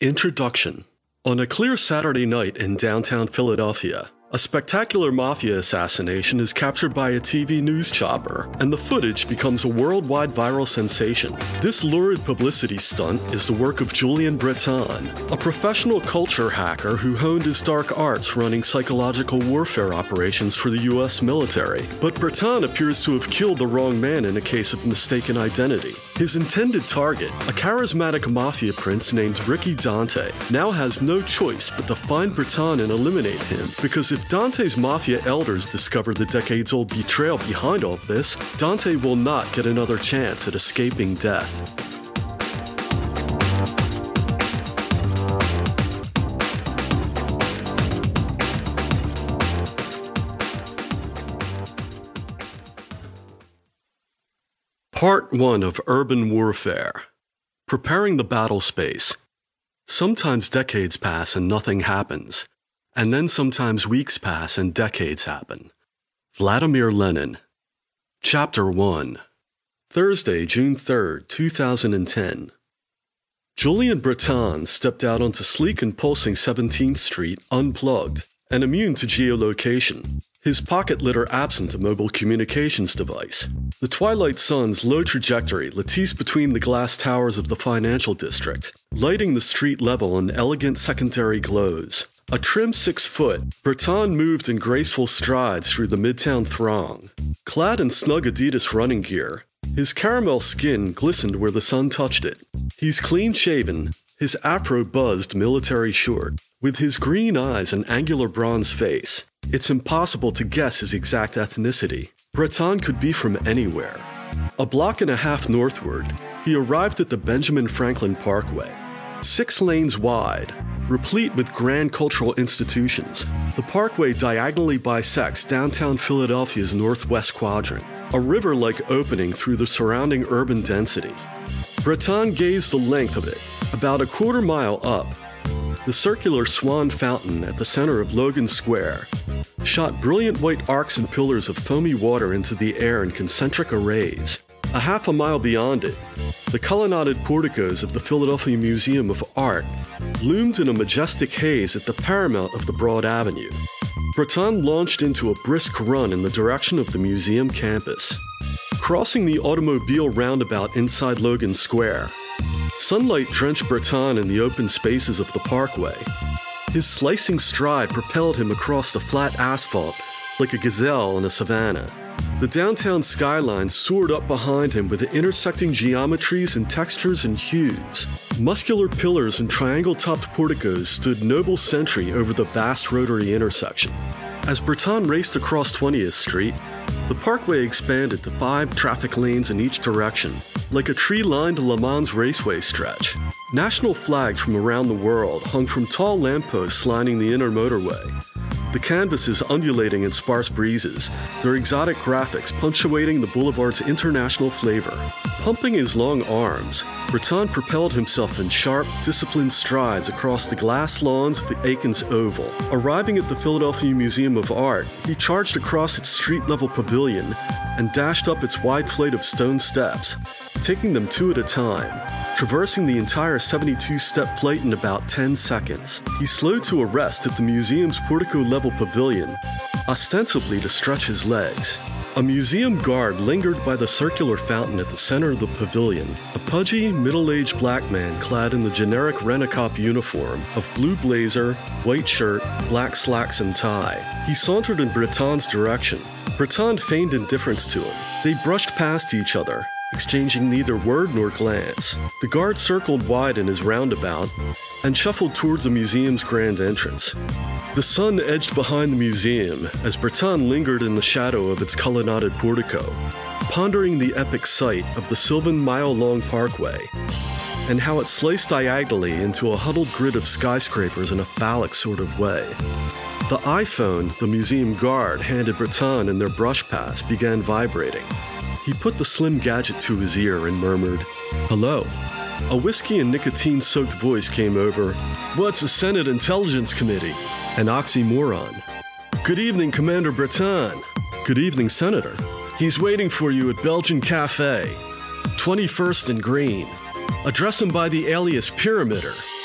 Introduction. On a clear Saturday night in downtown Philadelphia, a spectacular mafia assassination is captured by a TV news chopper, and the footage becomes a worldwide viral sensation. This lurid publicity stunt is the work of Julian Breton, a professional culture hacker who honed his dark arts running psychological warfare operations for the US military. But Breton appears to have killed the wrong man in a case of mistaken identity. His intended target, a charismatic mafia prince named Ricky Dante, now has no choice but to find Breton and eliminate him because if Dante's mafia elders discover the decades old betrayal behind all this, Dante will not get another chance at escaping death. Part 1 of Urban Warfare Preparing the Battle Space. Sometimes decades pass and nothing happens. And then sometimes weeks pass and decades happen. Vladimir Lenin. Chapter 1. Thursday, June 3rd, 2010. Julian Breton stepped out onto sleek and pulsing 17th Street unplugged and immune to geolocation, his pocket litter absent a mobile communications device. The twilight sun's low trajectory latticed between the glass towers of the financial district, lighting the street level in elegant secondary glows. A trim six foot, Breton moved in graceful strides through the midtown throng. Clad in snug Adidas running gear, his caramel skin glistened where the sun touched it. He's clean shaven, his afro buzzed military short. With his green eyes and angular bronze face, it's impossible to guess his exact ethnicity. Breton could be from anywhere. A block and a half northward, he arrived at the Benjamin Franklin Parkway. Six lanes wide, replete with grand cultural institutions, the parkway diagonally bisects downtown Philadelphia's northwest quadrant, a river like opening through the surrounding urban density. Breton gazed the length of it, about a quarter mile up. The circular swan fountain at the center of Logan Square shot brilliant white arcs and pillars of foamy water into the air in concentric arrays. A half a mile beyond it, the colonnaded porticos of the Philadelphia Museum of Art loomed in a majestic haze at the paramount of the broad avenue. Breton launched into a brisk run in the direction of the museum campus. Crossing the automobile roundabout inside Logan Square, sunlight drenched Breton in the open spaces of the parkway. His slicing stride propelled him across the flat asphalt like a gazelle in a savanna. The downtown skyline soared up behind him with the intersecting geometries and textures and hues. Muscular pillars and triangle topped porticos stood noble sentry over the vast rotary intersection. As Breton raced across 20th Street, the parkway expanded to five traffic lanes in each direction, like a tree lined Le Mans raceway stretch. National flags from around the world hung from tall lampposts lining the inner motorway. The canvas is undulating in sparse breezes, their exotic graphics punctuating the boulevard's international flavor. Pumping his long arms, Breton propelled himself in sharp, disciplined strides across the glass lawns of the Eakins Oval. Arriving at the Philadelphia Museum of Art, he charged across its street level pavilion and dashed up its wide flight of stone steps, taking them two at a time, traversing the entire 72 step flight in about 10 seconds. He slowed to a rest at the museum's portico level pavilion, ostensibly to stretch his legs. A museum guard lingered by the circular fountain at the center of the pavilion, a pudgy, middle aged black man clad in the generic Renacop uniform of blue blazer, white shirt, black slacks, and tie. He sauntered in Breton's direction. Breton feigned indifference to him. They brushed past each other, exchanging neither word nor glance. The guard circled wide in his roundabout and shuffled towards the museum's grand entrance. The sun edged behind the museum as Breton lingered in the shadow of its colonnaded portico, pondering the epic sight of the Sylvan mile long parkway and how it sliced diagonally into a huddled grid of skyscrapers in a phallic sort of way. The iPhone the museum guard handed Breton in their brush pass began vibrating. He put the slim gadget to his ear and murmured, Hello. A whiskey and nicotine soaked voice came over. What's the Senate Intelligence Committee? An oxymoron. Good evening, Commander Breton. Good evening, Senator. He's waiting for you at Belgian Cafe, 21st and Green. Address him by the alias Pyramider.